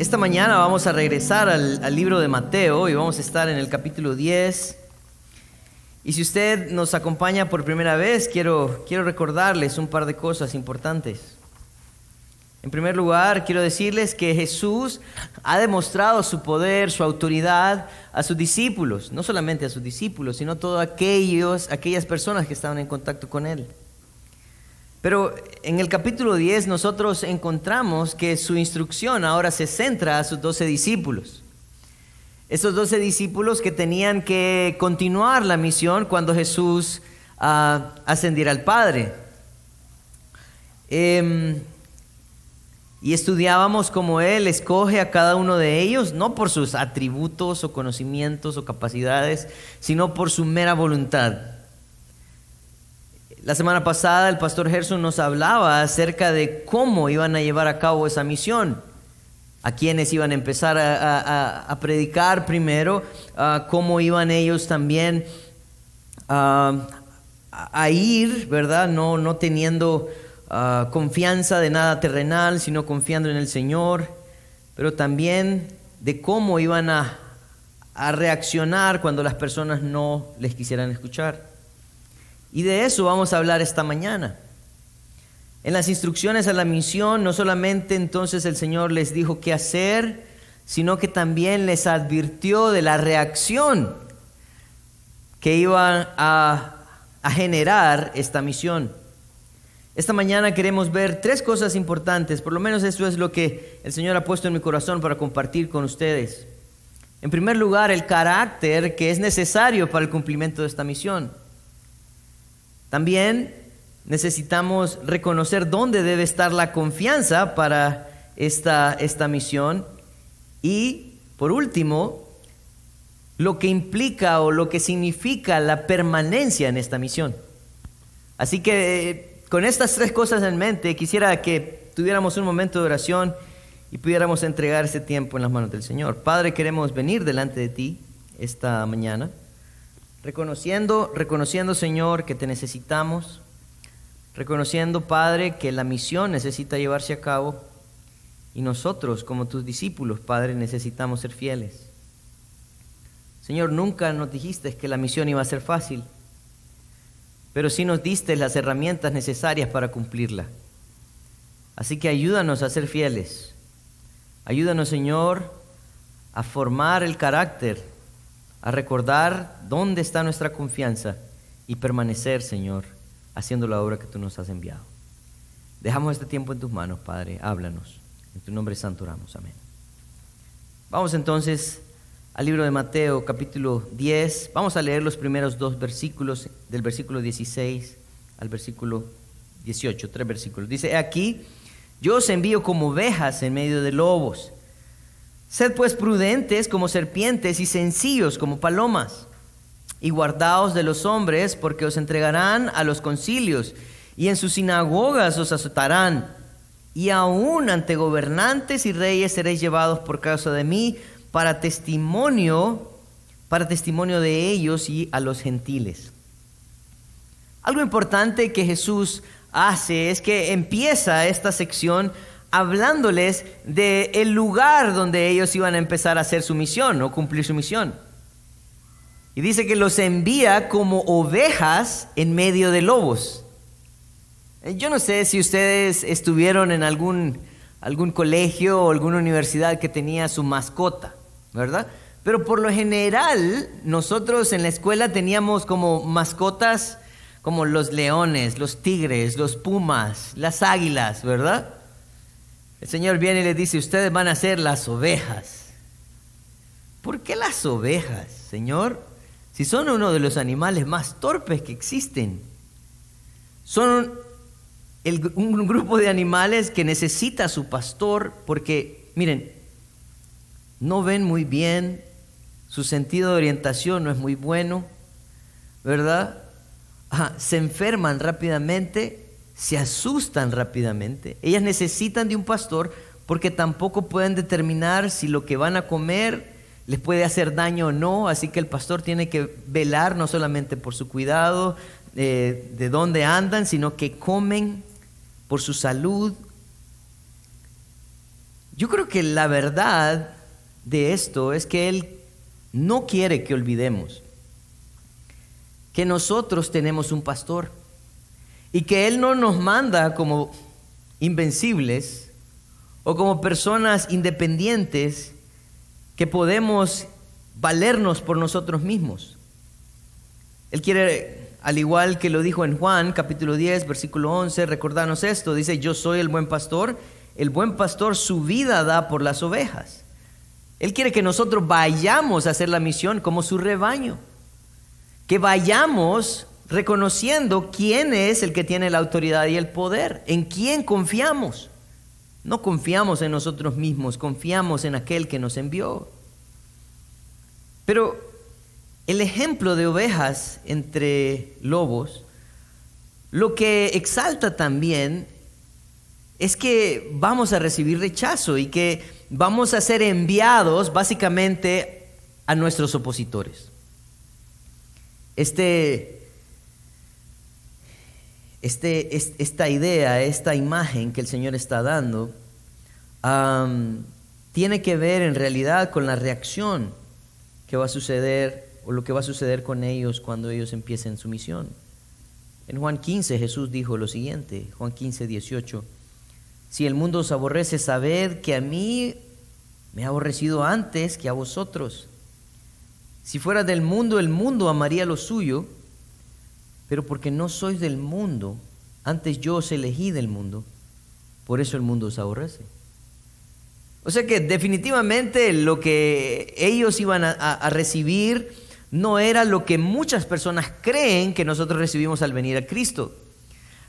Esta mañana vamos a regresar al, libro de Mateo y vamos a estar en el capítulo 10. Y si usted nos acompaña por primera vez, quiero, quiero recordarles un par de cosas importantes. En primer lugar, quiero decirles que Jesús ha demostrado su poder, su autoridad a sus discípulos, no solamente a sus discípulos, sino a todas aquellas personas que estaban en contacto con Él. Pero en el capítulo 10 nosotros encontramos que su instrucción ahora se centra a sus doce discípulos. Esos doce discípulos que tenían que continuar la misión cuando Jesús uh, ascendiera al Padre. Eh, y estudiábamos cómo Él escoge a cada uno de ellos, no por sus atributos o conocimientos o capacidades, sino por su mera voluntad. La semana pasada el pastor Gerson nos hablaba acerca de cómo iban a llevar a cabo esa misión, a quienes iban a empezar a, predicar primero, cómo iban ellos también a, ir, ¿verdad? No, no teniendo confianza de nada terrenal, sino confiando en el Señor, pero también de cómo iban a, a reaccionar cuando las personas no les quisieran escuchar. Y de eso vamos a hablar esta mañana. En las instrucciones a la misión, no solamente entonces el Señor les dijo qué hacer, sino que también les advirtió de la reacción que iban a, a generar esta misión. Esta mañana queremos ver tres cosas importantes, por lo menos esto es lo que el Señor ha puesto en mi corazón para compartir con ustedes. En primer lugar, el carácter que es necesario para el cumplimiento de esta misión. También necesitamos reconocer dónde debe estar la confianza para esta, esta misión. Y, por último, lo que implica o lo que significa la permanencia en esta misión. Así que con estas tres cosas en mente, quisiera que tuviéramos un momento de oración y pudiéramos entregar ese tiempo en las manos del Señor. Padre, queremos venir delante de ti esta mañana, reconociendo, reconociendo, Señor, que te necesitamos, reconociendo, Padre, que la misión necesita llevarse a cabo y nosotros, como tus discípulos, Padre, necesitamos ser fieles. Señor, nunca nos dijiste que la misión iba a ser fácil pero sí nos diste las herramientas necesarias para cumplirla. Así que ayúdanos a ser fieles. Ayúdanos, Señor, a formar el carácter, a recordar dónde está nuestra confianza y permanecer, Señor, haciendo la obra que tú nos has enviado. Dejamos este tiempo en tus manos, Padre. Háblanos. En tu nombre santo oramos. Amén. Vamos entonces al libro de Mateo capítulo 10. Vamos a leer los primeros dos versículos, del versículo 16 al versículo 18, tres versículos. Dice, aquí, yo os envío como ovejas en medio de lobos. Sed pues prudentes como serpientes y sencillos como palomas. Y guardaos de los hombres, porque os entregarán a los concilios, y en sus sinagogas os azotarán. Y aún ante gobernantes y reyes seréis llevados por causa de mí para testimonio, para testimonio de ellos y a los gentiles. Algo importante que Jesús hace es que empieza esta sección hablándoles del el lugar donde ellos iban a empezar a hacer su misión o cumplir su misión. Y dice que los envía como ovejas en medio de lobos. Eh, yo no sé si ustedes estuvieron en algún, algún colegio o alguna universidad que tenía su mascota. ¿verdad? Pero por lo general, nosotros en la escuela teníamos como mascotas como los leones, los tigres, los pumas, las águilas, ¿verdad? El Señor viene y le dice, ustedes van a ser las ovejas. ¿Por qué las ovejas, Señor? Si son uno de los animales más torpes que existen. Son un grupo de animales que necesita a su pastor porque, miren, no ven muy bien, su sentido de orientación no es muy bueno, ¿verdad? se enferman rápidamente, se asustan rápidamente. Ellas necesitan de un pastor porque tampoco pueden determinar si lo que van a comer les puede hacer daño o no, así que el pastor tiene que velar no solamente por su cuidado, eh, de dónde andan, sino que comen por su salud, yo creo que la verdad de esto es que Él no quiere que olvidemos que nosotros tenemos un pastor y que Él no nos manda como invencibles o como personas independientes que podemos valernos por nosotros mismos. Él quiere, al igual que lo dijo en Juan capítulo 10, versículo 11, recordarnos esto. Dice, yo soy el buen pastor. El buen pastor su vida da por las ovejas. Él quiere que nosotros vayamos a hacer la misión como su rebaño. Que vayamos reconociendo quién es el que tiene la autoridad y el poder, en quién confiamos. No confiamos en nosotros mismos, confiamos en aquel que nos envió. Pero el ejemplo de ovejas entre lobos, lo que exalta también es que vamos a recibir rechazo y que vamos a ser enviados básicamente a nuestros opositores. Este, este, esta idea, esta imagen que el Señor está dando, tiene que ver en realidad con la reacción que va a suceder o lo que va a suceder con ellos cuando ellos empiecen su misión. En Juan 15 Jesús dijo lo siguiente, Juan 15, 18, si el mundo os aborrece, sabed que a mí me ha aborrecido antes que a vosotros. Si fuera del mundo, el mundo amaría lo suyo, pero porque no sois del mundo, antes yo os elegí del mundo, por eso el mundo os aborrece. O sea que definitivamente lo que ellos iban a, recibir no era lo que muchas personas creen que nosotros recibimos al venir a Cristo.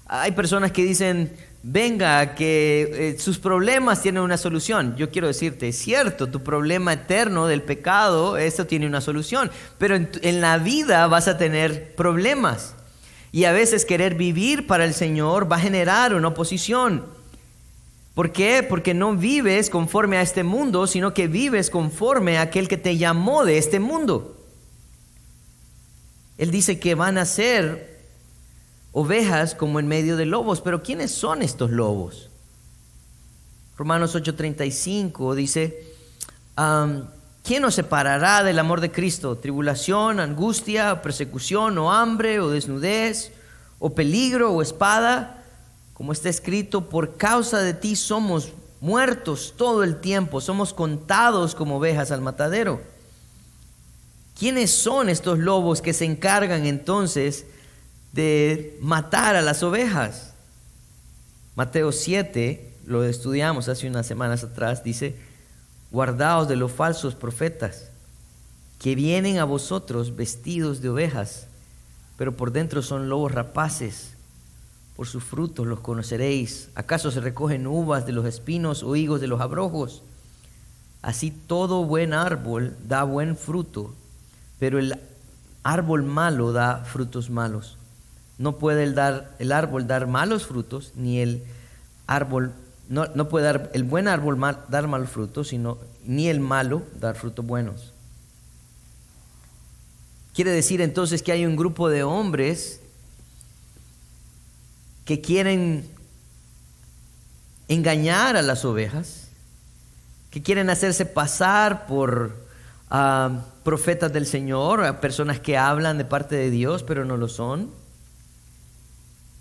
Hay personas que dicen, venga, que eh, sus problemas tienen una solución. Yo quiero decirte, es cierto, tu problema eterno del pecado, eso tiene una solución, pero en la vida vas a tener problemas. Y a veces querer vivir para el Señor va a generar una oposición. ¿Por qué? Porque no vives conforme a este mundo, sino que vives conforme a aquel que te llamó de este mundo. Él dice que van a ser ovejas como en medio de lobos, pero ¿quiénes son estos lobos? Romanos 8:35 dice, ¿quién nos separará del amor de Cristo? ¿Tribulación, angustia, persecución o hambre o desnudez o peligro o espada? Como está escrito, por causa de ti somos muertos todo el tiempo, somos contados como ovejas al matadero. ¿Quiénes son estos lobos que se encargan entonces de matar a las ovejas? Mateo 7, lo estudiamos hace unas semanas atrás, dice, guardaos de los falsos profetas, que vienen a vosotros vestidos de ovejas, pero por dentro son lobos rapaces. Por sus frutos los conoceréis. ¿Acaso se recogen uvas de los espinos o higos de los abrojos? Así todo buen árbol da buen fruto, pero el árbol malo da frutos malos. No puede el, dar, el árbol dar malos frutos, ni el árbol, no, puede dar el buen árbol dar malos frutos, sino ni el malo dar frutos buenos. Quiere decir entonces que hay un grupo de hombres que quieren engañar a las ovejas, que quieren hacerse pasar por ah, profetas del Señor, a personas que hablan de parte de Dios, pero no lo son.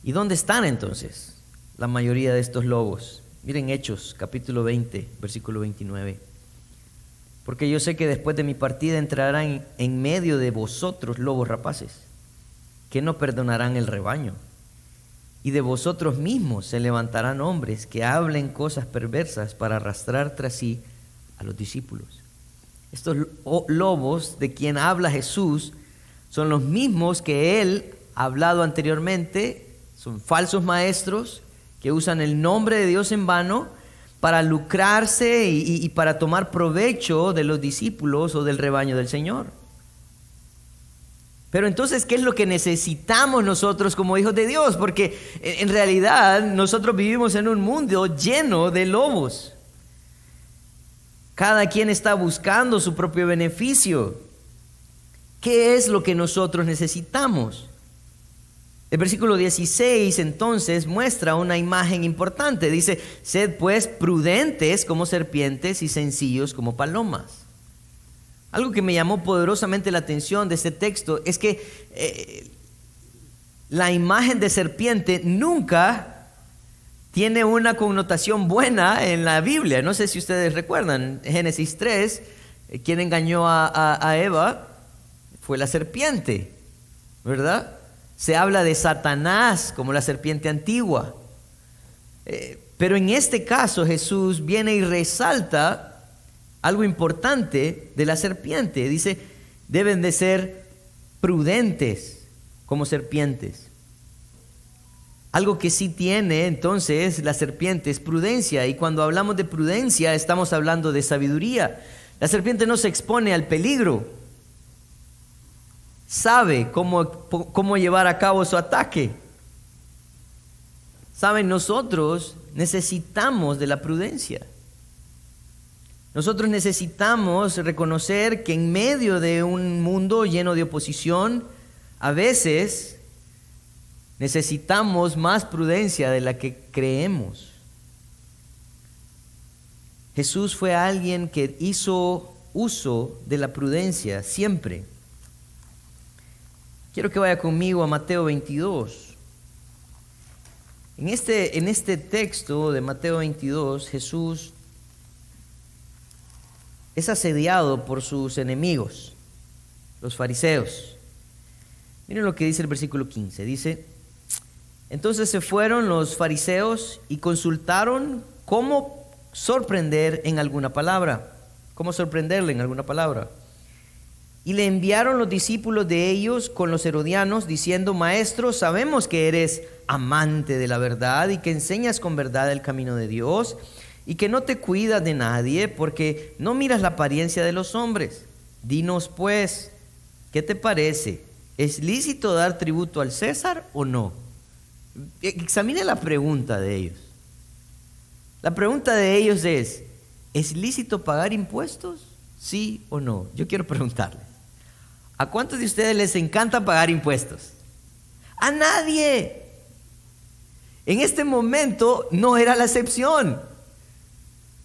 ¿Y dónde están entonces la mayoría de estos lobos? Miren Hechos, capítulo 20, versículo 29. Porque yo sé que después de mi partida entrarán en medio de vosotros lobos rapaces, que no perdonarán el rebaño y de vosotros mismos se levantarán hombres que hablen cosas perversas para arrastrar tras sí a los discípulos. Estos lobos de quien habla Jesús son los mismos que él ha hablado anteriormente, son falsos maestros que usan el nombre de Dios en vano para lucrarse y, para tomar provecho de los discípulos o del rebaño del Señor. Pero entonces, ¿qué es lo que necesitamos nosotros como hijos de Dios? Porque en realidad nosotros vivimos en un mundo lleno de lobos. Cada quien está buscando su propio beneficio. ¿Qué es lo que nosotros necesitamos? El versículo 16 entonces muestra una imagen importante. Dice, sed pues prudentes como serpientes y sencillos como palomas. Algo que me llamó poderosamente la atención de este texto es que eh, la imagen de serpiente nunca tiene una connotación buena en la Biblia. No sé si ustedes recuerdan, Génesis 3, eh, quien engañó a Eva fue la serpiente, ¿verdad? Se habla de Satanás como la serpiente antigua. Eh, pero en este caso Jesús viene y resalta algo importante de la serpiente. Dice, deben de ser prudentes como serpientes. Algo que sí tiene entonces la serpiente es prudencia. Y cuando hablamos de prudencia estamos hablando de sabiduría. La serpiente no se expone al peligro, sabe cómo, cómo llevar a cabo su ataque. Saben, nosotros necesitamos de la prudencia. Nosotros necesitamos reconocer que en medio de un mundo lleno de oposición, a veces necesitamos más prudencia de la que creemos. Jesús fue alguien que hizo uso de la prudencia siempre. Quiero que vaya conmigo a Mateo 22. En este, en este texto de Mateo 22, Jesús es asediado por sus enemigos, los fariseos. Miren lo que dice el versículo 15. Dice, entonces se fueron los fariseos y consultaron cómo sorprender en alguna palabra, cómo sorprenderle en alguna palabra. Y le enviaron los discípulos de ellos con los herodianos, diciendo, Maestro, sabemos que eres amante de la verdad y que enseñas con verdad el camino de Dios y que no te cuidas de nadie porque no miras la apariencia de los hombres. Dinos pues, ¿qué te parece? ¿Es lícito dar tributo al César o no? Examine la pregunta de ellos. La pregunta de ellos es, ¿es lícito pagar impuestos? ¿Sí o no? Yo quiero preguntarle. ¿A cuántos de ustedes les encanta pagar impuestos? A nadie. En este momento no era la excepción.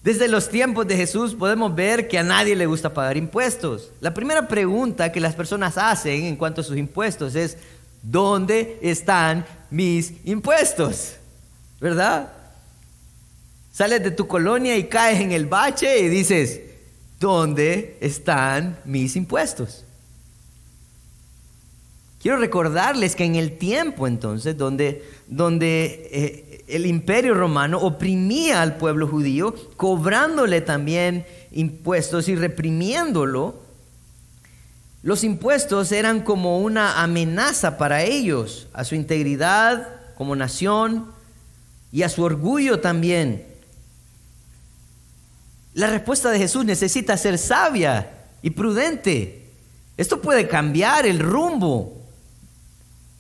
Desde los tiempos de Jesús podemos ver que a nadie le gusta pagar impuestos. La primera pregunta que las personas hacen en cuanto a sus impuestos es, ¿dónde están mis impuestos? ¿Verdad? Sales de tu colonia y caes en el bache y dices, ¿dónde están mis impuestos? Quiero recordarles que en el tiempo entonces donde, donde eh, el imperio romano oprimía al pueblo judío, cobrándole también impuestos y reprimiéndolo, los impuestos eran como una amenaza para ellos, a su integridad como nación y a su orgullo también. La respuesta de Jesús necesita ser sabia y prudente. Esto puede cambiar el rumbo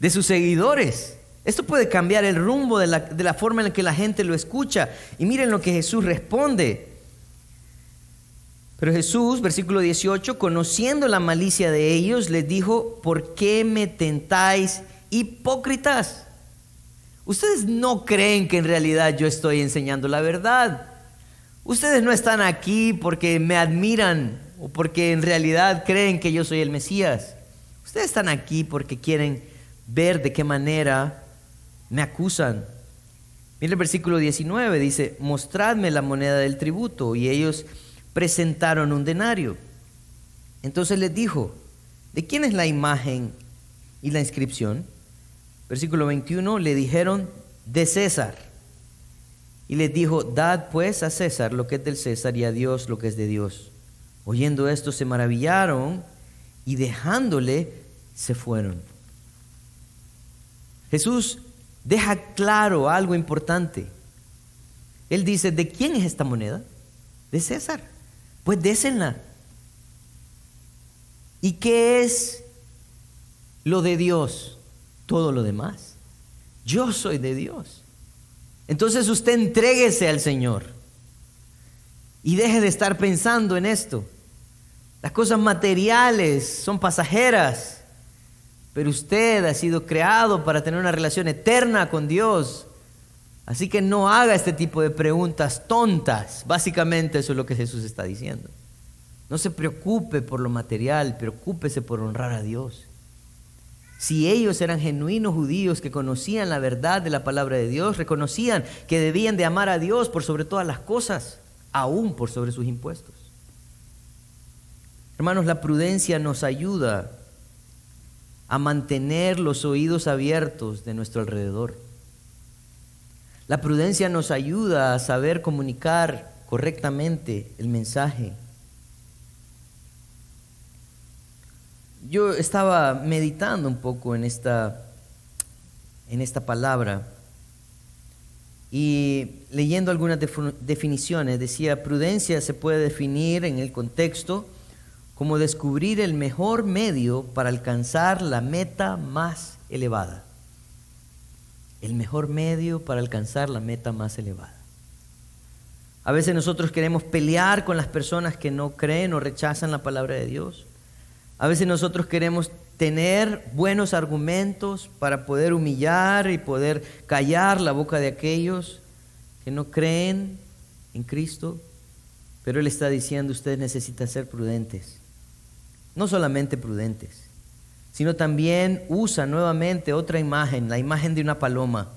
de sus seguidores. Esto puede cambiar el rumbo de la, forma en la que la gente lo escucha. Y miren lo que Jesús responde. Pero Jesús, versículo 18, conociendo la malicia de ellos, les dijo, ¿por qué me tentáis hipócritas? Ustedes no creen que en realidad yo estoy enseñando la verdad. Ustedes no están aquí porque me admiran o porque en realidad creen que yo soy el Mesías. Ustedes están aquí porque quieren ver de qué manera me acusan. Mira el versículo 19, dice, mostradme la moneda del tributo. Y ellos presentaron un denario. Entonces les dijo, ¿de quién es la imagen y la inscripción? Versículo 21, le dijeron, de César. Y les dijo, dad pues a César lo que es del César y a Dios lo que es de Dios. Oyendo esto se maravillaron y dejándole se fueron. Jesús deja claro algo importante. Él dice, ¿de quién es esta moneda? De César. Pues désenla. ¿Y qué es lo de Dios? Todo lo demás. Yo soy de Dios. Entonces usted entréguese al Señor y deje de estar pensando en esto. Las cosas materiales son pasajeras. Pero usted ha sido creado para tener una relación eterna con Dios. Así que no haga este tipo de preguntas tontas. Básicamente eso es lo que Jesús está diciendo. No se preocupe por lo material, preocúpese por honrar a Dios. Si ellos eran genuinos judíos que conocían la verdad de la palabra de Dios, reconocían que debían de amar a Dios por sobre todas las cosas, aún por sobre sus impuestos. Hermanos, la prudencia nos ayuda a mantener los oídos abiertos de nuestro alrededor. La prudencia nos ayuda a saber comunicar correctamente el mensaje. Yo estaba meditando un poco en esta, en esta palabra y leyendo algunas definiciones decía, prudencia se puede definir en el contexto como descubrir el mejor medio para alcanzar la meta más elevada. El mejor medio para alcanzar la meta más elevada. A veces nosotros queremos pelear con las personas que no creen o rechazan la palabra de Dios. A veces nosotros queremos tener buenos argumentos para poder humillar y poder callar la boca de aquellos que no creen en Cristo. Pero Él está diciendo, ustedes necesitan ser prudentes no solamente prudentes, sino también usa nuevamente otra imagen, la imagen de una paloma.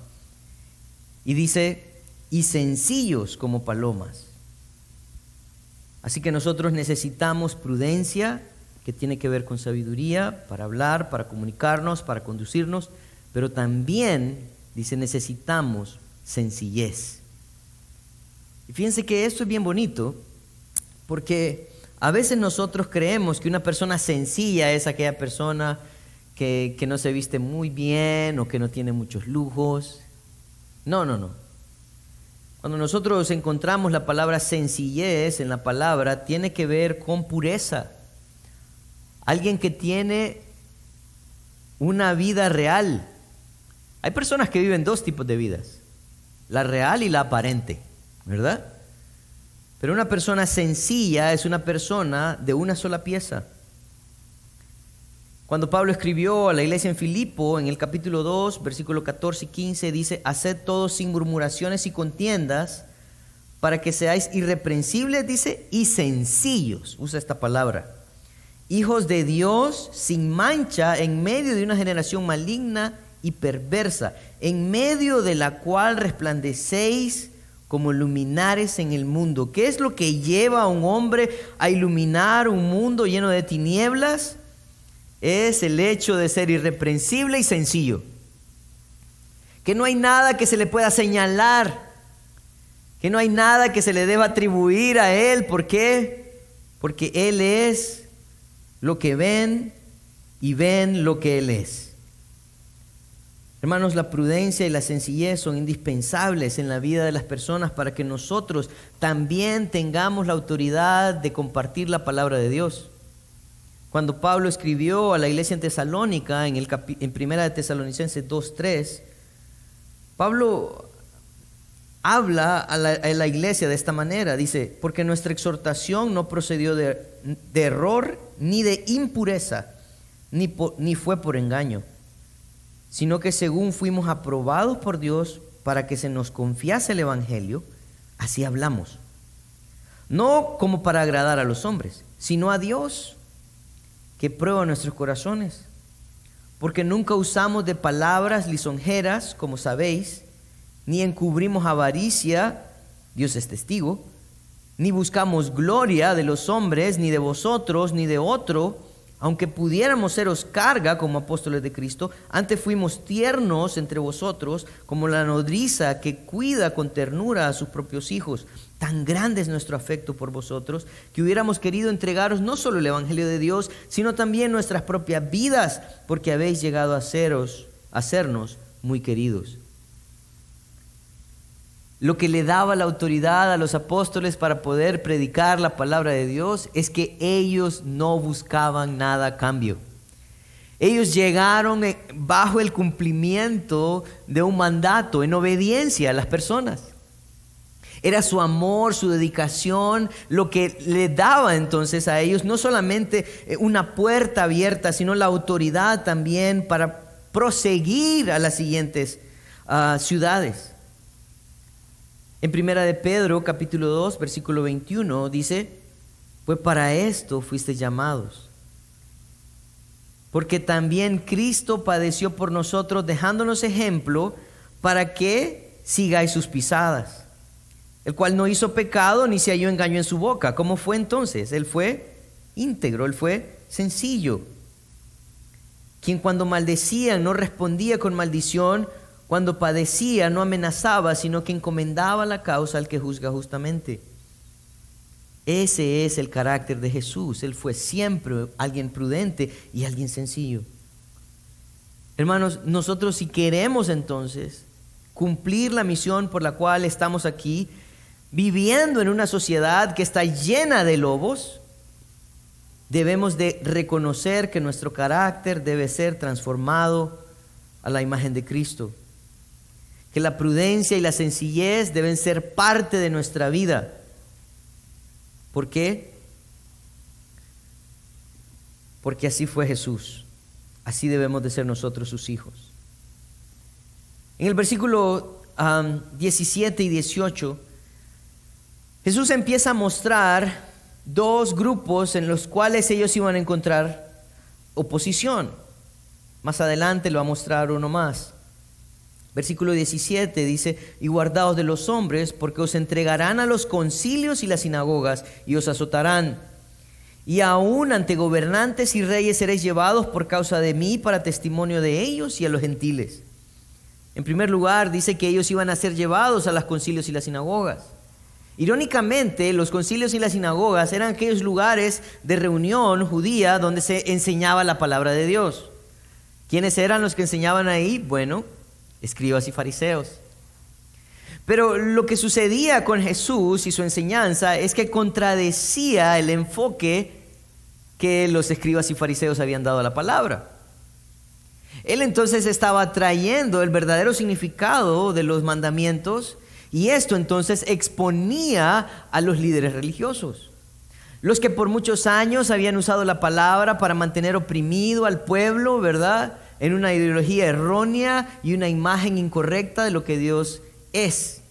Y dice, y sencillos como palomas. Así que nosotros necesitamos prudencia, que tiene que ver con sabiduría, para hablar, para comunicarnos, para conducirnos, pero también, dice, necesitamos sencillez. Y fíjense que esto es bien bonito, porque a veces nosotros creemos que una persona sencilla es aquella persona que, no se viste muy bien o que no tiene muchos lujos. No, no, no. Cuando nosotros encontramos la palabra sencillez en la palabra, tiene que ver con pureza. Alguien que tiene una vida real. Hay personas que viven dos tipos de vidas, la real y la aparente, ¿verdad? Pero una persona sencilla es una persona de una sola pieza. Cuando Pablo escribió a la iglesia en Filipo, en el capítulo 2, versículo 14 y 15, dice, haced todo sin murmuraciones y contiendas, para que seáis irreprensibles, dice, y sencillos, usa esta palabra, hijos de Dios sin mancha en medio de una generación maligna y perversa, en medio de la cual resplandecéis como luminares en el mundo. ¿Qué es lo que lleva a un hombre a iluminar un mundo lleno de tinieblas? Es el hecho de ser irreprensible y sencillo. Que no hay nada que se le pueda señalar. Que no hay nada que se le deba atribuir a Él. ¿Por qué? Porque Él es lo que ven y ven lo que Él es. Hermanos, la prudencia y la sencillez son indispensables en la vida de las personas para que nosotros también tengamos la autoridad de compartir la palabra de Dios. Cuando Pablo escribió a la iglesia en Tesalónica, en, el en Primera de Tesalonicenses 2.3, Pablo habla a la, iglesia de esta manera, dice, porque nuestra exhortación no procedió de, error ni de impureza, ni, ni fue por engaño sino que según fuimos aprobados por Dios para que se nos confiase el Evangelio, así hablamos. No como para agradar a los hombres, sino a Dios, que prueba nuestros corazones. Porque nunca usamos de palabras lisonjeras, como sabéis, ni encubrimos avaricia, Dios es testigo, ni buscamos gloria de los hombres, ni de vosotros, ni de otro, aunque pudiéramos seros carga como apóstoles de Cristo, antes fuimos tiernos entre vosotros como la nodriza que cuida con ternura a sus propios hijos. Tan grande es nuestro afecto por vosotros que hubiéramos querido entregaros no solo el Evangelio de Dios, sino también nuestras propias vidas, porque habéis llegado a, seros, a sernos muy queridos lo que le daba la autoridad a los apóstoles para poder predicar la palabra de Dios es que ellos no buscaban nada a cambio. Ellos llegaron bajo el cumplimiento de un mandato, en obediencia a las personas. Era su amor, su dedicación, lo que le daba entonces a ellos no solamente eh, una puerta abierta, sino la autoridad también para proseguir a las siguientes ah, ciudades. En primera de Pedro, capítulo 2, versículo 21, dice, pues para esto fuiste llamados. Porque también Cristo padeció por nosotros, dejándonos ejemplo para que sigáis sus pisadas el cual no hizo pecado ni se halló engaño en su boca. ¿Cómo fue entonces? Él fue íntegro, él fue sencillo. Quien cuando maldecía no respondía con maldición, cuando padecía no amenazaba, sino que encomendaba la causa al que juzga justamente. Ese es el carácter de Jesús. Él fue siempre alguien prudente y alguien sencillo. Hermanos, nosotros si queremos entonces cumplir la misión por la cual estamos aquí, viviendo en una sociedad que está llena de lobos, debemos de reconocer que nuestro carácter debe ser transformado a la imagen de Cristo. Que la prudencia y la sencillez deben ser parte de nuestra vida. ¿Por qué? Porque así fue Jesús. Así debemos de ser nosotros sus hijos. En el versículo 17 y 18 Jesús empieza a mostrar dos grupos en los cuales ellos iban a encontrar oposición. Más adelante lo va a mostrar uno más. Versículo 17 dice, y guardaos de los hombres, porque os entregarán a los concilios y las sinagogas, y os azotarán. Y aún ante gobernantes y reyes seréis llevados por causa de mí para testimonio de ellos y a los gentiles. En primer lugar, dice que ellos iban a ser llevados a los concilios y las sinagogas. Irónicamente, los concilios y las sinagogas eran aquellos lugares de reunión judía donde se enseñaba la palabra de Dios. ¿Quiénes eran los que enseñaban ahí? Bueno, escribas y fariseos. Pero lo que sucedía con Jesús y su enseñanza es que contradecía el enfoque que los escribas y fariseos habían dado a la palabra. Él entonces estaba trayendo el verdadero significado de los mandamientos y esto entonces exponía a los líderes religiosos, los que por muchos años habían usado la palabra para mantener oprimido al pueblo, ¿verdad? En una ideología errónea y una imagen incorrecta de lo que Dios es.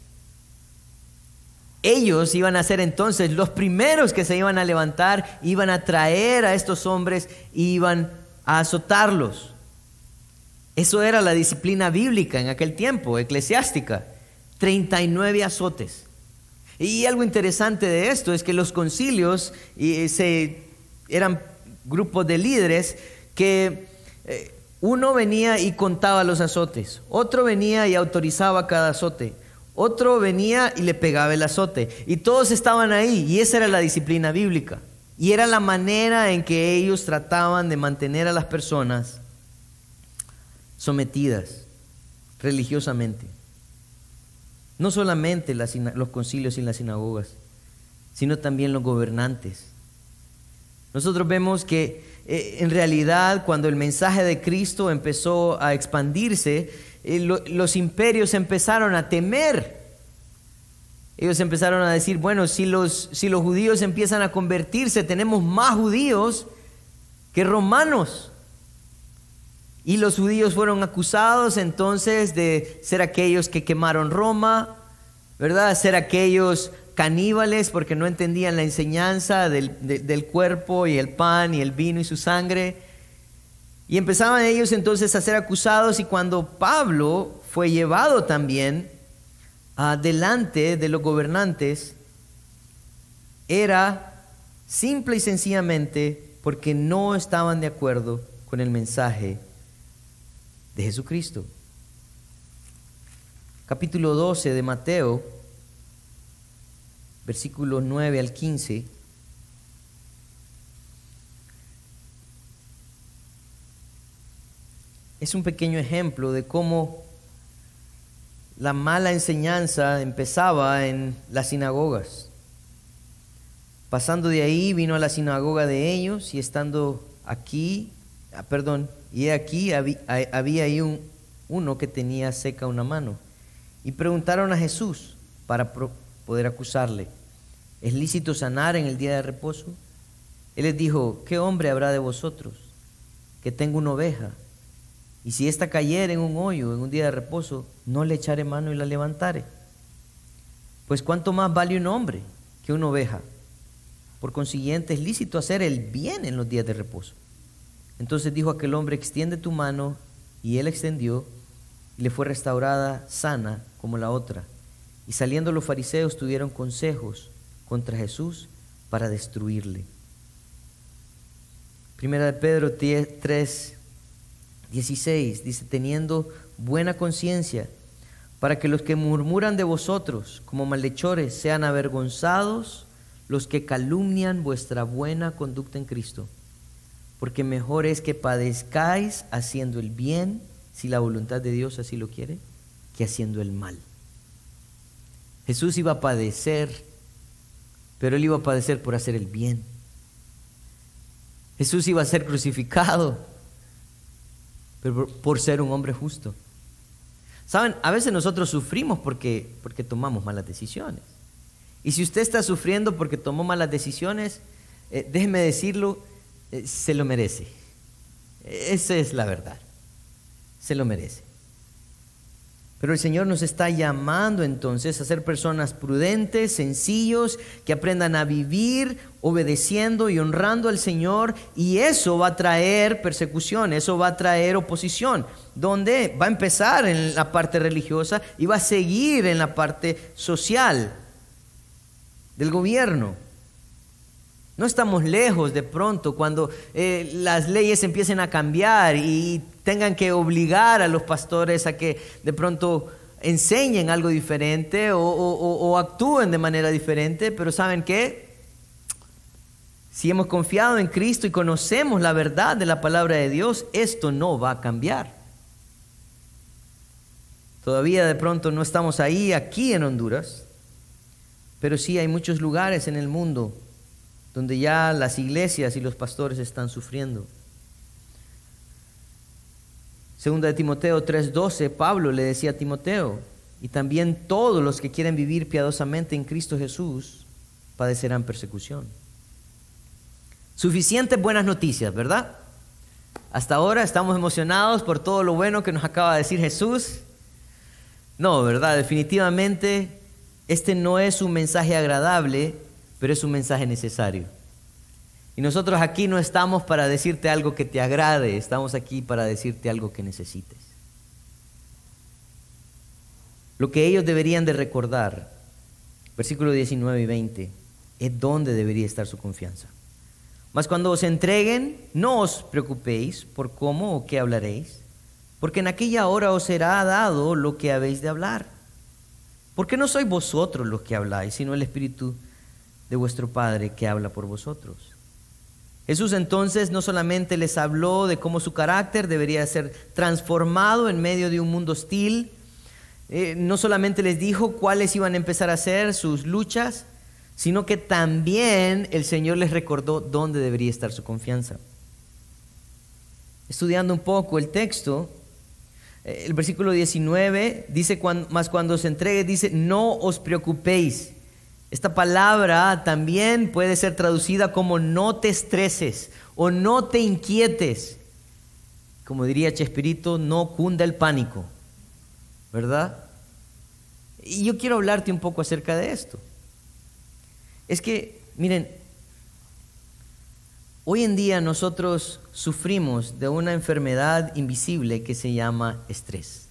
Ellos iban a ser entonces los primeros que se iban a levantar, iban a traer a estos hombres y iban a azotarlos. Eso era la disciplina bíblica en aquel tiempo, eclesiástica. 39 azotes. Y algo interesante de esto es que los concilios se, eran grupos de líderes que eh, uno venía y contaba los azotes, otro venía y autorizaba cada azote, otro venía y le pegaba el azote. Y todos estaban ahí y esa era la disciplina bíblica. Y era la manera en que ellos trataban de mantener a las personas sometidas religiosamente. No solamente los concilios y las sinagogas, sino también los gobernantes. Nosotros vemos que eh, en realidad cuando el mensaje de Cristo empezó a expandirse, eh, los imperios empezaron a temer. Ellos empezaron a decir, bueno, si los, si los judíos empiezan a convertirse, tenemos más judíos que romanos. Y los judíos fueron acusados entonces de ser aquellos que quemaron Roma, ¿verdad? Ser aquellos caníbales porque no entendían la enseñanza del, cuerpo y el pan y el vino y su sangre. Y empezaban ellos entonces a ser acusados y cuando Pablo fue llevado también delante de los gobernantes, era simple y sencillamente porque no estaban de acuerdo con el mensaje de Jesucristo. Capítulo 12 de Mateo, versículos 9 al 15. Es un pequeño ejemplo de cómo la mala enseñanza empezaba en las sinagogas. Pasando de ahí vino a la sinagoga de ellos y estando aquí, ah, perdón, y aquí había, ahí uno que tenía seca una mano. Y preguntaron a Jesús para poder acusarle. ¿Es lícito sanar en el día de reposo? Él les dijo, ¿qué hombre habrá de vosotros que tenga una oveja? Y si ésta cayera en un hoyo en un día de reposo, no le echaré mano y la levantare. Pues cuánto más vale un hombre que una oveja. Por consiguiente, es lícito hacer el bien en los días de reposo. Entonces dijo aquel hombre, extiende tu mano, y él extendió, y le fue restaurada sana como la otra. Y saliendo los fariseos tuvieron consejos contra Jesús para destruirle. Primera de Pedro 3, 16 dice, teniendo buena conciencia, para que los que murmuran de vosotros como malhechores sean avergonzados los que calumnian vuestra buena conducta en Cristo. Porque mejor es que padezcáis haciendo el bien, si la voluntad de Dios así lo quiere, que haciendo el mal. Jesús iba a padecer, pero él iba a padecer por hacer el bien. Jesús iba a ser crucificado, pero por ser un hombre justo. Saben, a veces nosotros sufrimos porque, porque tomamos malas decisiones. Y si usted está sufriendo porque tomó malas decisiones, eh, déjeme decirlo, eh, se lo merece. Esa es la verdad. Se lo merece. Pero el Señor nos está llamando entonces a ser personas prudentes, sencillos, que aprendan a vivir obedeciendo y honrando al Señor. Y eso va a traer persecución, eso va a traer oposición, donde va a empezar en la parte religiosa y va a seguir en la parte social del gobierno. No estamos lejos de pronto cuando eh, las leyes empiecen a cambiar y tengan que obligar a los pastores a que de pronto enseñen algo diferente o, actúen de manera diferente, pero ¿saben qué? Si hemos confiado en Cristo y conocemos la verdad de la palabra de Dios, esto no va a cambiar. Todavía de pronto no estamos ahí, aquí en Honduras, pero sí hay muchos lugares en el mundo donde ya las iglesias y los pastores están sufriendo. Segunda de Timoteo 3:12, Pablo le decía a Timoteo, y también todos los que quieren vivir piadosamente en Cristo Jesús padecerán persecución. Suficientes buenas noticias, ¿verdad? Hasta ahora estamos emocionados por todo lo bueno que nos acaba de decir Jesús. No, ¿verdad? Definitivamente este no es un mensaje agradable pero es un mensaje necesario. Y nosotros aquí no estamos para decirte algo que te agrade, estamos aquí para decirte algo que necesites. Lo que ellos deberían de recordar, versículos 19 y 20, es donde debería estar su confianza. Mas cuando os entreguen, no os preocupéis por cómo o qué hablaréis, porque en aquella hora os será dado lo que habéis de hablar. Porque no sois vosotros los que habláis, sino el Espíritu de vuestro Padre que habla por vosotros. Jesús entonces no solamente les habló de cómo su carácter debería ser transformado en medio de un mundo hostil, eh, no solamente les dijo cuáles iban a empezar a ser sus luchas, sino que también el Señor les recordó dónde debería estar su confianza. Estudiando un poco el texto, eh, el versículo 19 dice, más cuando se entregue, dice, no os preocupéis. Esta palabra también puede ser traducida como no te estreses o no te inquietes. Como diría Chespirito, no cunda el pánico, ¿verdad? Y yo quiero hablarte un poco acerca de esto. Es que, miren, hoy en día nosotros sufrimos de una enfermedad invisible que se llama estrés.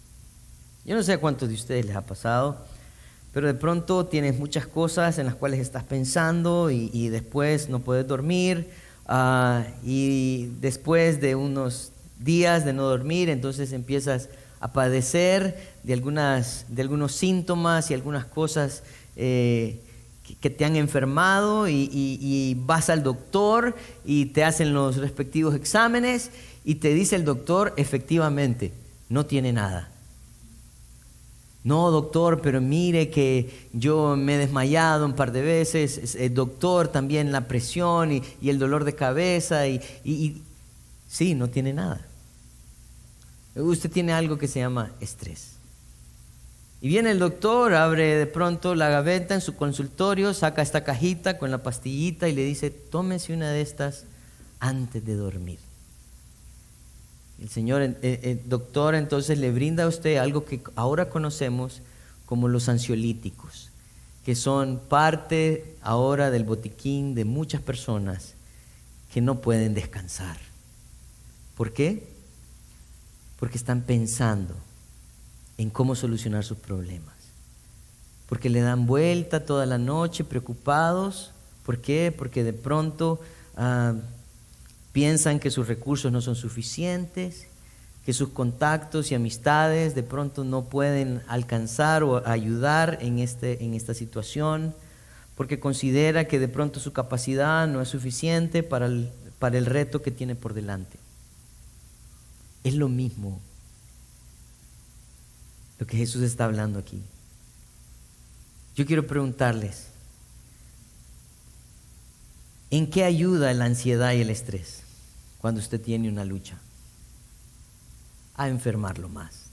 Yo no sé a cuántos de ustedes les ha pasado pero de pronto tienes muchas cosas en las cuales estás pensando y, después no puedes dormir ah, y después de unos días de no dormir, entonces empiezas a padecer de, algunas, de algunos síntomas y algunas cosas eh, que, te han enfermado y vas al doctor y te hacen los respectivos exámenes y te dice el doctor, efectivamente, no tiene nada no, doctor, pero mire que yo me he desmayado un par de veces. El doctor, también la presión y, el dolor de cabeza. Y, y, sí, no tiene nada. Usted tiene algo que se llama estrés. Y viene el doctor, abre de pronto la gaveta en su consultorio, saca esta cajita con la pastillita y le dice, tómese una de estas antes de dormir. El señor, el, doctor entonces le brinda a usted algo que ahora conocemos como los ansiolíticos, que son parte ahora del botiquín de muchas personas que no pueden descansar. ¿Por qué? Porque están pensando en cómo solucionar sus problemas. Porque le dan vuelta toda la noche preocupados. ¿Por qué? Porque de pronto ah, piensan que sus recursos no son suficientes, que sus contactos y amistades de pronto no pueden alcanzar o ayudar en, este, en esta situación, porque considera que de pronto su capacidad no es suficiente para el, para el reto que tiene por delante. Es lo mismo lo que Jesús está hablando aquí. Yo quiero preguntarles, ¿en qué ayuda la ansiedad y el estrés cuando usted tiene una lucha? A enfermarlo más.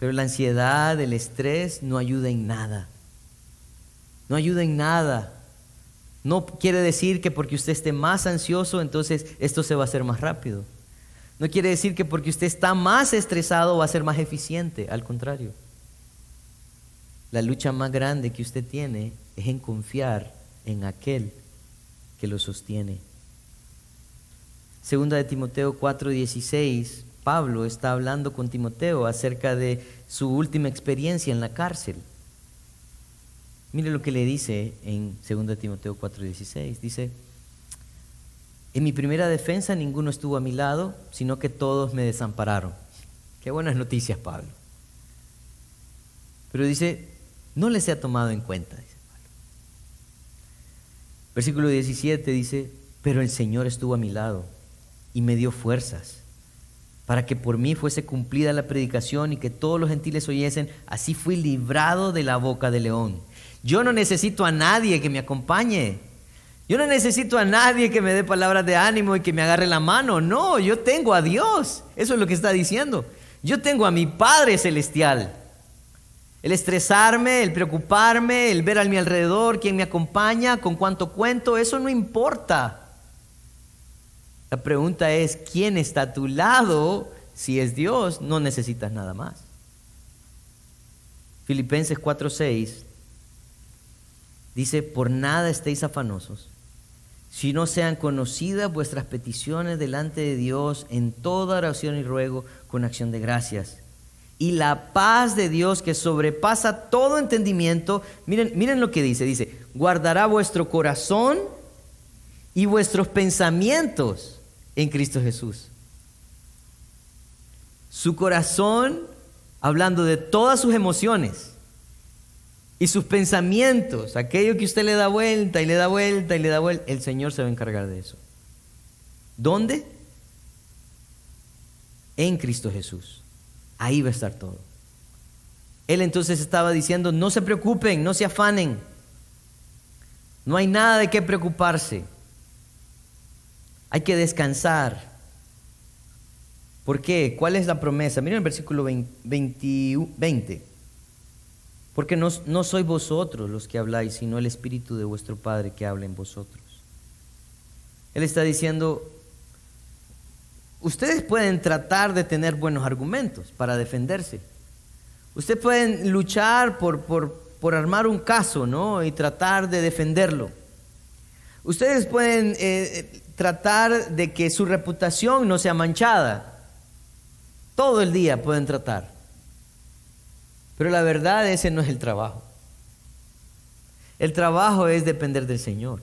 Pero la ansiedad, el estrés no ayuda en nada. No ayuda en nada. No quiere decir que porque usted esté más ansioso, entonces esto se va a hacer más rápido. No quiere decir que porque usted está más estresado va a ser más eficiente, al contrario. La lucha más grande que usted tiene es en confiar en aquel que lo sostiene. Segunda de Timoteo 4:16, Pablo está hablando con Timoteo acerca de su última experiencia en la cárcel. Mire lo que le dice en 2 Timoteo 4:16. Dice, en mi primera defensa ninguno estuvo a mi lado, sino que todos me desampararon. Qué buenas noticias, Pablo. Pero dice, no les ha tomado en cuenta. Dice Pablo. Versículo 17 dice, pero el Señor estuvo a mi lado y me dio fuerzas para que por mí fuese cumplida la predicación y que todos los gentiles oyesen, así fui librado de la boca del león. Yo no necesito a nadie que me acompañe. Yo no necesito a nadie que me dé palabras de ánimo y que me agarre la mano. No, yo tengo a Dios. Eso es lo que está diciendo. Yo tengo a mi Padre Celestial. El estresarme, el preocuparme, el ver a mi alrededor, quién me acompaña, con cuánto cuento, eso no importa. La pregunta es, ¿quién está a tu lado? Si es Dios, no necesitas nada más. Filipenses 4:6 dice, por nada estéis afanosos si no sean conocidas vuestras peticiones delante de Dios en toda oración y ruego con acción de gracias. Y la paz de Dios que sobrepasa todo entendimiento, miren, miren lo que dice, dice, guardará vuestro corazón y vuestros pensamientos en Cristo Jesús. Su corazón, hablando de todas sus emociones, y sus pensamientos, aquello que usted le da vuelta y le da vuelta y le da vuelta, el Señor se va a encargar de eso. ¿Dónde? En Cristo Jesús. Ahí va a estar todo. Él entonces estaba diciendo, no se preocupen, no se afanen. No hay nada de qué preocuparse. Hay que descansar. ¿Por qué? ¿Cuál es la promesa? Miren el versículo 20. Porque no, no sois vosotros los que habláis, sino el Espíritu de vuestro Padre que habla en vosotros. Él está diciendo, ustedes pueden tratar de tener buenos argumentos para defenderse. Ustedes pueden luchar por, por, armar un caso, ¿no? Y tratar de defenderlo. Ustedes pueden eh, tratar de que su reputación no sea manchada. Todo el día pueden tratar. Pero la verdad ese no es el trabajo. El trabajo es depender del Señor.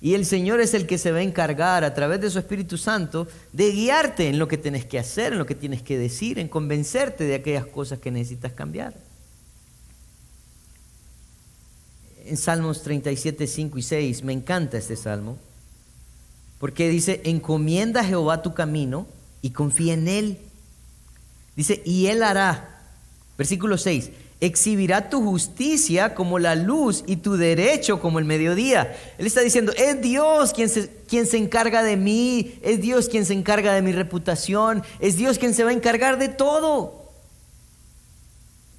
Y el Señor es el que se va a encargar a través de su Espíritu Santo de guiarte en lo que tienes que hacer, en lo que tienes que decir, en convencerte de aquellas cosas que necesitas cambiar. En Salmos 37, 5 y 6, me encanta este salmo, porque dice, encomienda a Jehová tu camino y confía en Él. Dice, y Él hará Versículo 6. Exhibirá tu justicia como la luz y tu derecho como el mediodía. Él está diciendo, es Dios quien se, quien se encarga de mí, es Dios quien se encarga de mi reputación, es Dios quien se va a encargar de todo.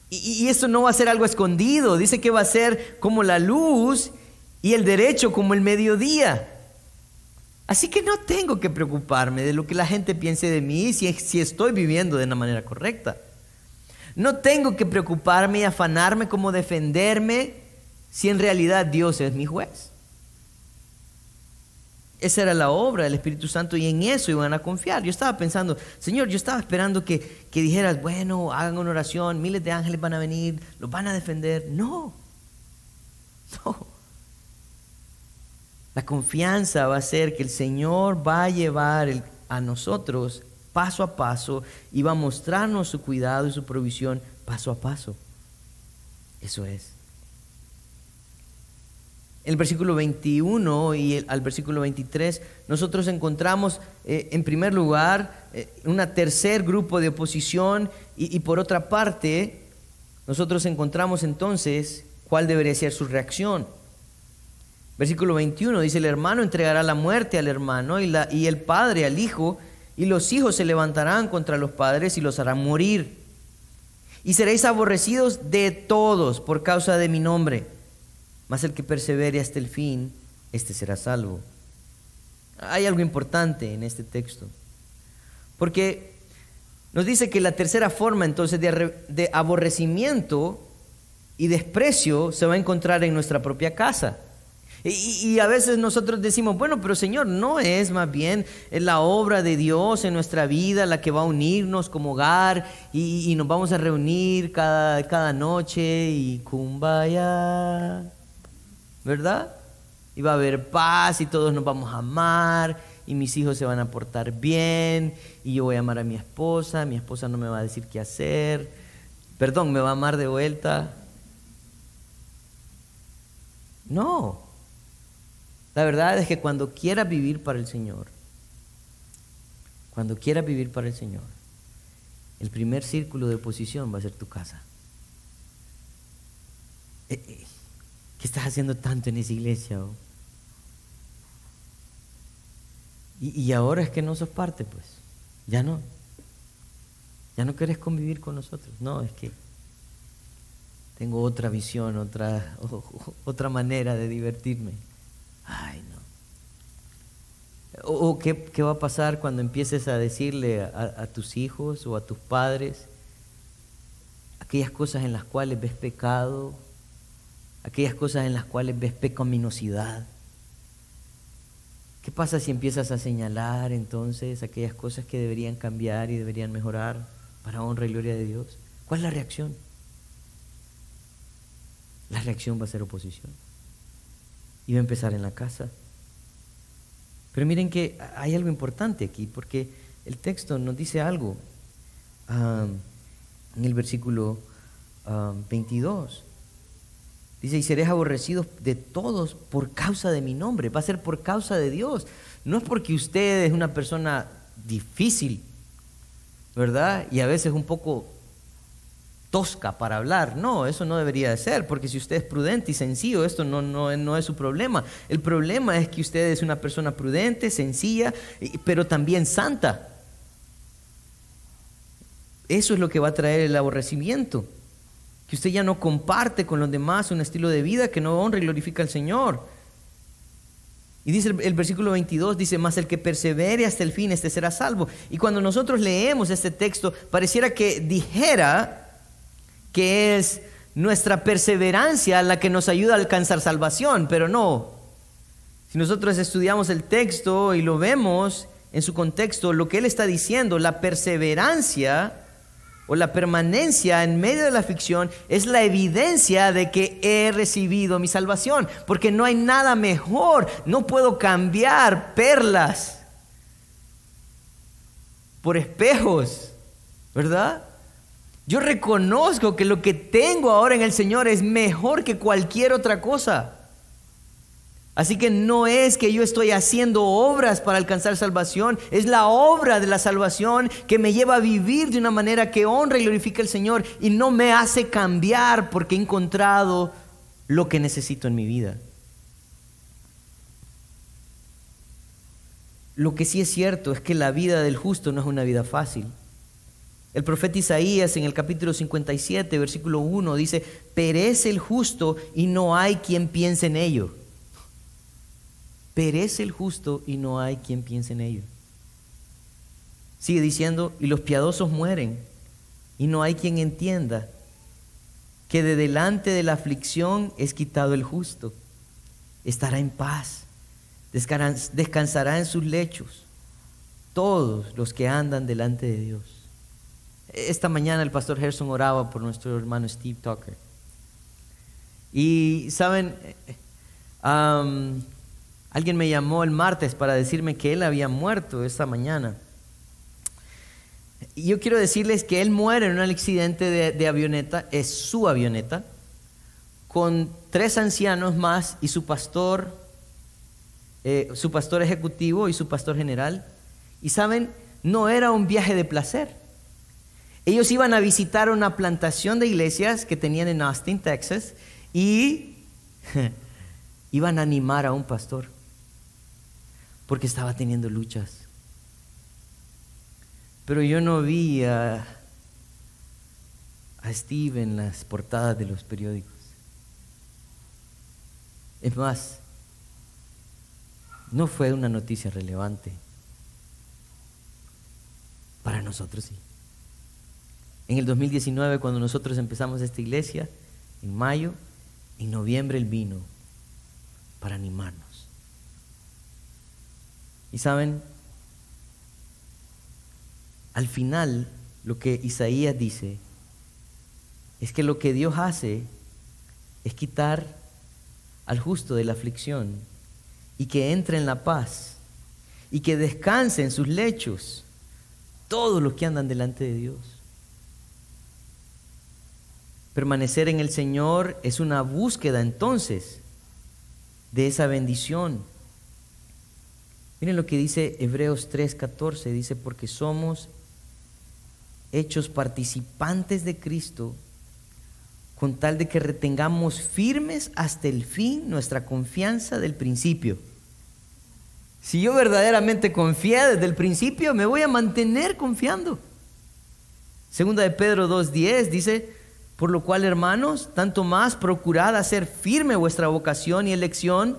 Y, eso no va a ser algo escondido. Dice que va a ser como la luz y el derecho como el mediodía. Así que no tengo que preocuparme de lo que la gente piense de mí si, estoy viviendo de una manera correcta. No tengo que preocuparme y afanarme como defenderme si en realidad Dios es mi juez. Esa era la obra del Espíritu Santo y en eso iban a confiar. Yo estaba pensando, Señor, yo estaba esperando que, que dijeras, bueno, hagan una oración, miles de ángeles van a venir, los van a defender. No, no. La confianza va a ser que el Señor va a llevar a nosotros paso a paso y va a mostrarnos su cuidado y su provisión paso a paso. Eso es el versículo 21 y al versículo 23, nosotros encontramos eh, en primer lugar eh, un tercer grupo de oposición y, por otra parte, nosotros encontramos entonces cuál debería ser su reacción. Versículo 21 dice, el hermano entregará la muerte al hermano y, la, y el padre al hijo, y los hijos se levantarán contra los padres y los harán morir. Y seréis aborrecidos de todos por causa de mi nombre mas el que persevere hasta el fin, este será salvo. Hay algo importante en este texto, porque nos dice que la tercera forma entonces de, aborrecimiento y desprecio se va a encontrar en nuestra propia casa. Y, a veces nosotros decimos, bueno, pero Señor, no es más bien la obra de Dios en nuestra vida la que va a unirnos como hogar y, nos vamos a reunir cada, cada noche y kumbaya. ¿verdad? Y va a haber paz y todos nos vamos a amar y mis hijos se van a portar bien y yo voy a amar a mi esposa, mi esposa no me va a decir qué hacer, perdón, me va a amar de vuelta. No, la verdad es que cuando quieras vivir para el Señor, cuando quieras vivir para el Señor, el primer círculo de oposición va a ser tu casa. Eh, eh, ¿Qué estás haciendo tanto en esa iglesia? Oh? Y, ahora es que no sos parte, pues. Ya no. Ya no querés convivir con nosotros. No, es que tengo otra visión, otra, otra manera de divertirme. Ay, no. ¿O, qué, va a pasar cuando empieces a decirle a, a tus hijos o a tus padres aquellas cosas en las cuales ves pecado aquellas cosas en las cuales ves pecaminosidad. ¿Qué pasa si empiezas a señalar entonces aquellas cosas que deberían cambiar y deberían mejorar para honra y gloria de Dios? ¿Cuál es la reacción? La reacción va a ser oposición. Va a empezar en la casa. Pero miren que hay algo importante aquí, porque el texto nos dice algo en el versículo 22. Ah, Dice, y seréis aborrecidos de todos por causa de mi nombre. Va a ser por causa de Dios. No es porque usted es una persona difícil, ¿verdad? Y a veces un poco tosca para hablar. No, eso no debería de ser, porque si usted es prudente y sencillo, esto no, no, no es su problema. El problema es que usted es una persona prudente, sencilla, pero también santa. Eso es lo que va a traer el aborrecimiento que usted ya no comparte con los demás un estilo de vida que no honra y glorifica al Señor. Y dice el, versículo 22, dice, más el que persevere hasta el fin, este será salvo. Y cuando nosotros leemos este texto, pareciera que dijera que es nuestra perseverancia la que nos ayuda a alcanzar salvación, pero no. Si nosotros estudiamos el texto y lo vemos en su contexto, lo que él está diciendo, la perseverancia o la permanencia en medio de la ficción es la evidencia de que he recibido mi salvación, porque no hay nada mejor, no puedo cambiar perlas por espejos, ¿verdad? Yo reconozco que lo que tengo ahora en el Señor es mejor que cualquier otra cosa. Así que no es que yo estoy haciendo obras para alcanzar salvación, es la obra de la salvación que me lleva a vivir de una manera que honra y glorifica al Señor y no me hace cambiar porque he encontrado lo que necesito en mi vida. Lo que sí es cierto es que la vida del justo no es una vida fácil. El profeta Isaías en el capítulo 57, versículo 1 dice, perece el justo y no hay quien piense en ello. Perece el justo y no hay quien piense en ello. Sigue diciendo, y los piadosos mueren y no hay quien entienda que de delante de la aflicción es quitado el justo. Estará en paz, descansará en sus lechos todos los que andan delante de Dios. Esta mañana el pastor Gerson oraba por nuestro hermano Steve Tucker. Y saben, alguien me llamó el martes para decirme que él había muerto esta mañana. Y yo quiero decirles que él muere en un accidente de, avioneta, es su avioneta, con tres ancianos más y su pastor, eh, su pastor ejecutivo y su pastor general. Y saben, no era un viaje de placer. Ellos iban a visitar una plantación de iglesias que tenían en Austin, Texas, y iban a animar a un pastor, porque estaba teniendo luchas. Pero yo no vi a, a Steve en las portadas de los periódicos. Es más, no fue una noticia relevante. Para nosotros sí. En el 2019, cuando nosotros empezamos esta iglesia, en mayo, en noviembre él vino para animarnos. Y saben, al final lo que Isaías dice es que lo que Dios hace es quitar al justo de la aflicción y que entre en la paz y que descanse en sus lechos todos los que andan delante de Dios. Permanecer en el Señor es una búsqueda entonces de esa bendición. Miren lo que dice Hebreos 3:14, dice, porque somos hechos participantes de Cristo con tal de que retengamos firmes hasta el fin nuestra confianza del principio. Si yo verdaderamente confié desde el principio, me voy a mantener confiando. Segunda de Pedro 2.10 dice, por lo cual hermanos, tanto más procurad hacer firme vuestra vocación y elección,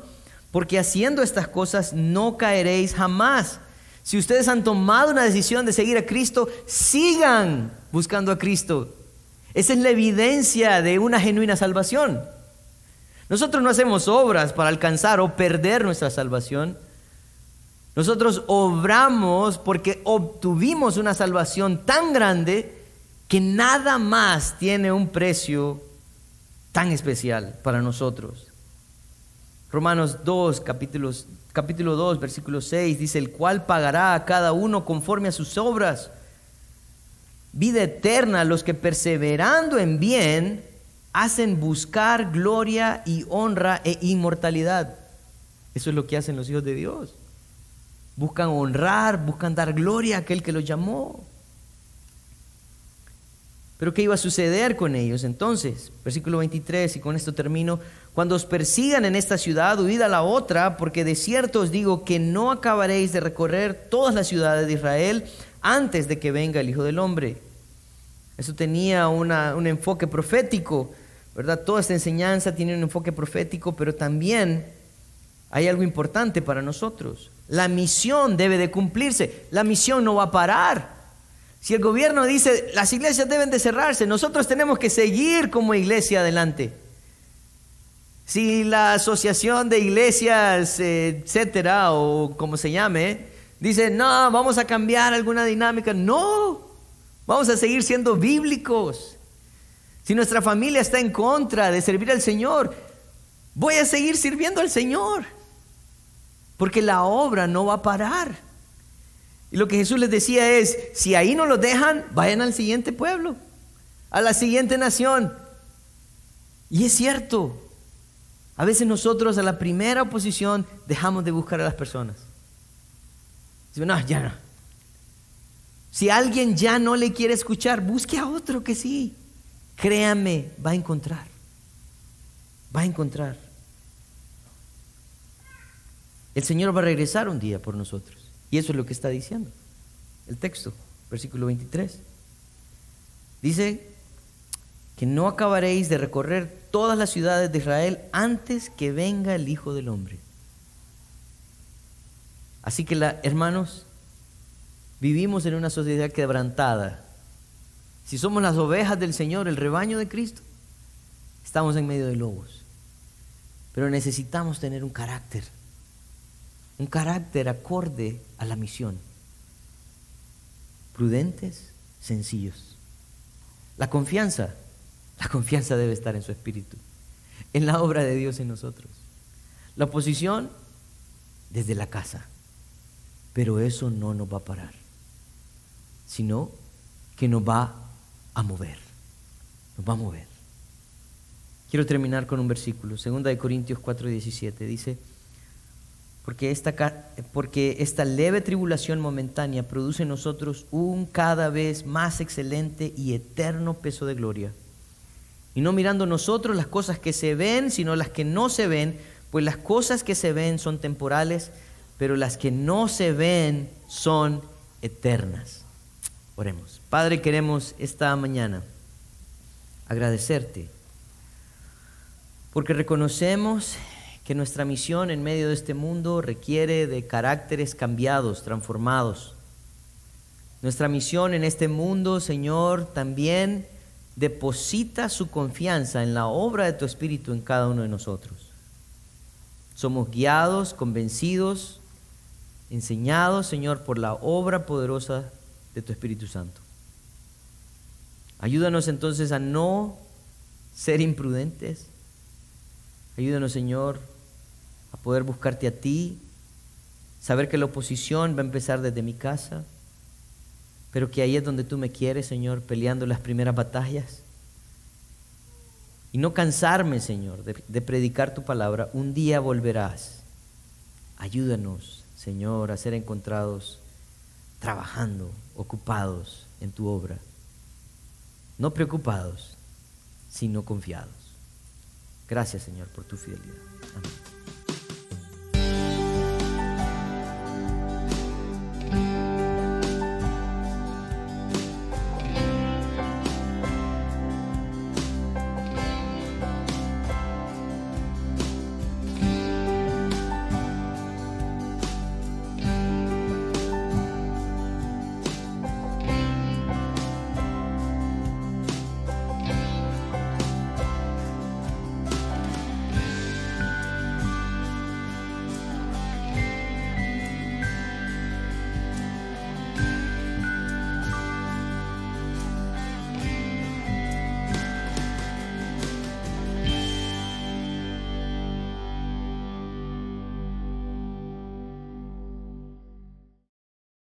porque haciendo estas cosas no caeréis jamás. Si ustedes han tomado una decisión de seguir a Cristo, sigan buscando a Cristo. Esa es la evidencia de una genuina salvación. Nosotros no hacemos obras para alcanzar o perder nuestra salvación. Nosotros obramos porque obtuvimos una salvación tan grande que nada más tiene un precio tan especial para nosotros. Romanos 2, capítulos, capítulo 2, versículo 6 dice, el cual pagará a cada uno conforme a sus obras. Vida eterna a los que perseverando en bien hacen buscar gloria y honra e inmortalidad. Eso es lo que hacen los hijos de Dios buscan honrar, buscan dar gloria a aquel que los llamó. Pero ¿qué iba a suceder con ellos entonces? Versículo 23, y con esto termino. Cuando os persigan en esta ciudad, huid a la otra, porque de cierto os digo que no acabaréis de recorrer todas las ciudades de Israel antes de que venga el Hijo del Hombre. Eso tenía un enfoque profético, ¿verdad? Toda esta enseñanza tiene un enfoque profético, pero también hay algo importante para nosotros. La misión debe de cumplirse. La misión no va a parar. Si el gobierno dice las iglesias deben de cerrarse, nosotros tenemos que seguir como iglesia adelante. Si la asociación de iglesias, etcétera, o como se llame, dice no, vamos a cambiar alguna dinámica, no, vamos a seguir siendo bíblicos. Si nuestra familia está en contra de servir al Señor, voy a seguir sirviendo al Señor porque la obra no va a parar. Y lo que Jesús les decía es, si ahí no lo dejan, vayan al siguiente pueblo, a la siguiente nación. Y es cierto, a veces nosotros a la primera oposición dejamos de buscar a las personas. no, ya no. Si alguien ya no le quiere escuchar, busque a otro que sí. Créame, va a encontrar. Va a encontrar. El Señor va a regresar un día por nosotros. Y eso es lo que está diciendo el texto, versículo 23. Dice que no acabaréis de recorrer todas las ciudades de Israel antes que venga el Hijo del Hombre. Así que, la, hermanos, vivimos en una sociedad quebrantada. Si somos las ovejas del Señor, el rebaño de Cristo, estamos en medio de lobos. Pero necesitamos tener un carácter, un carácter acorde a la misión. Prudentes, sencillos. La confianza, la confianza debe estar en su espíritu, en la obra de Dios en nosotros. La oposición desde la casa. Pero eso no nos va a parar, sino que nos va a mover. Nos va a mover. Quiero terminar con un versículo, 2 de Corintios 4, 17. Dice, porque esta, porque esta leve tribulación momentánea produce en nosotros un cada vez más excelente y eterno peso de gloria. Y no mirando nosotros las cosas que se ven, sino las que no se ven, pues las cosas que se ven son temporales, pero las que no se ven son eternas. Oremos. Padre, queremos esta mañana agradecerte porque reconocemos que nuestra misión en medio de este mundo requiere de caracteres cambiados, transformados. Nuestra misión en este mundo, Señor, también deposita su confianza en la obra de tu Espíritu en cada uno de nosotros. Somos guiados, convencidos, enseñados, Señor, por la obra poderosa de tu Espíritu Santo. Ayúdanos entonces a no ser imprudentes. Ayúdanos, Señor, poder buscarte a ti, saber que la oposición va a empezar desde mi casa, pero que ahí es donde tú me quieres, Señor, peleando las primeras batallas. Y no cansarme, Señor, de, de predicar tu palabra. Un día volverás. Ayúdanos Señor, a ser encontrados trabajando, ocupados en tu obra. No preocupados, sino confiados. Gracias, Señor, por tu fidelidad. Amén.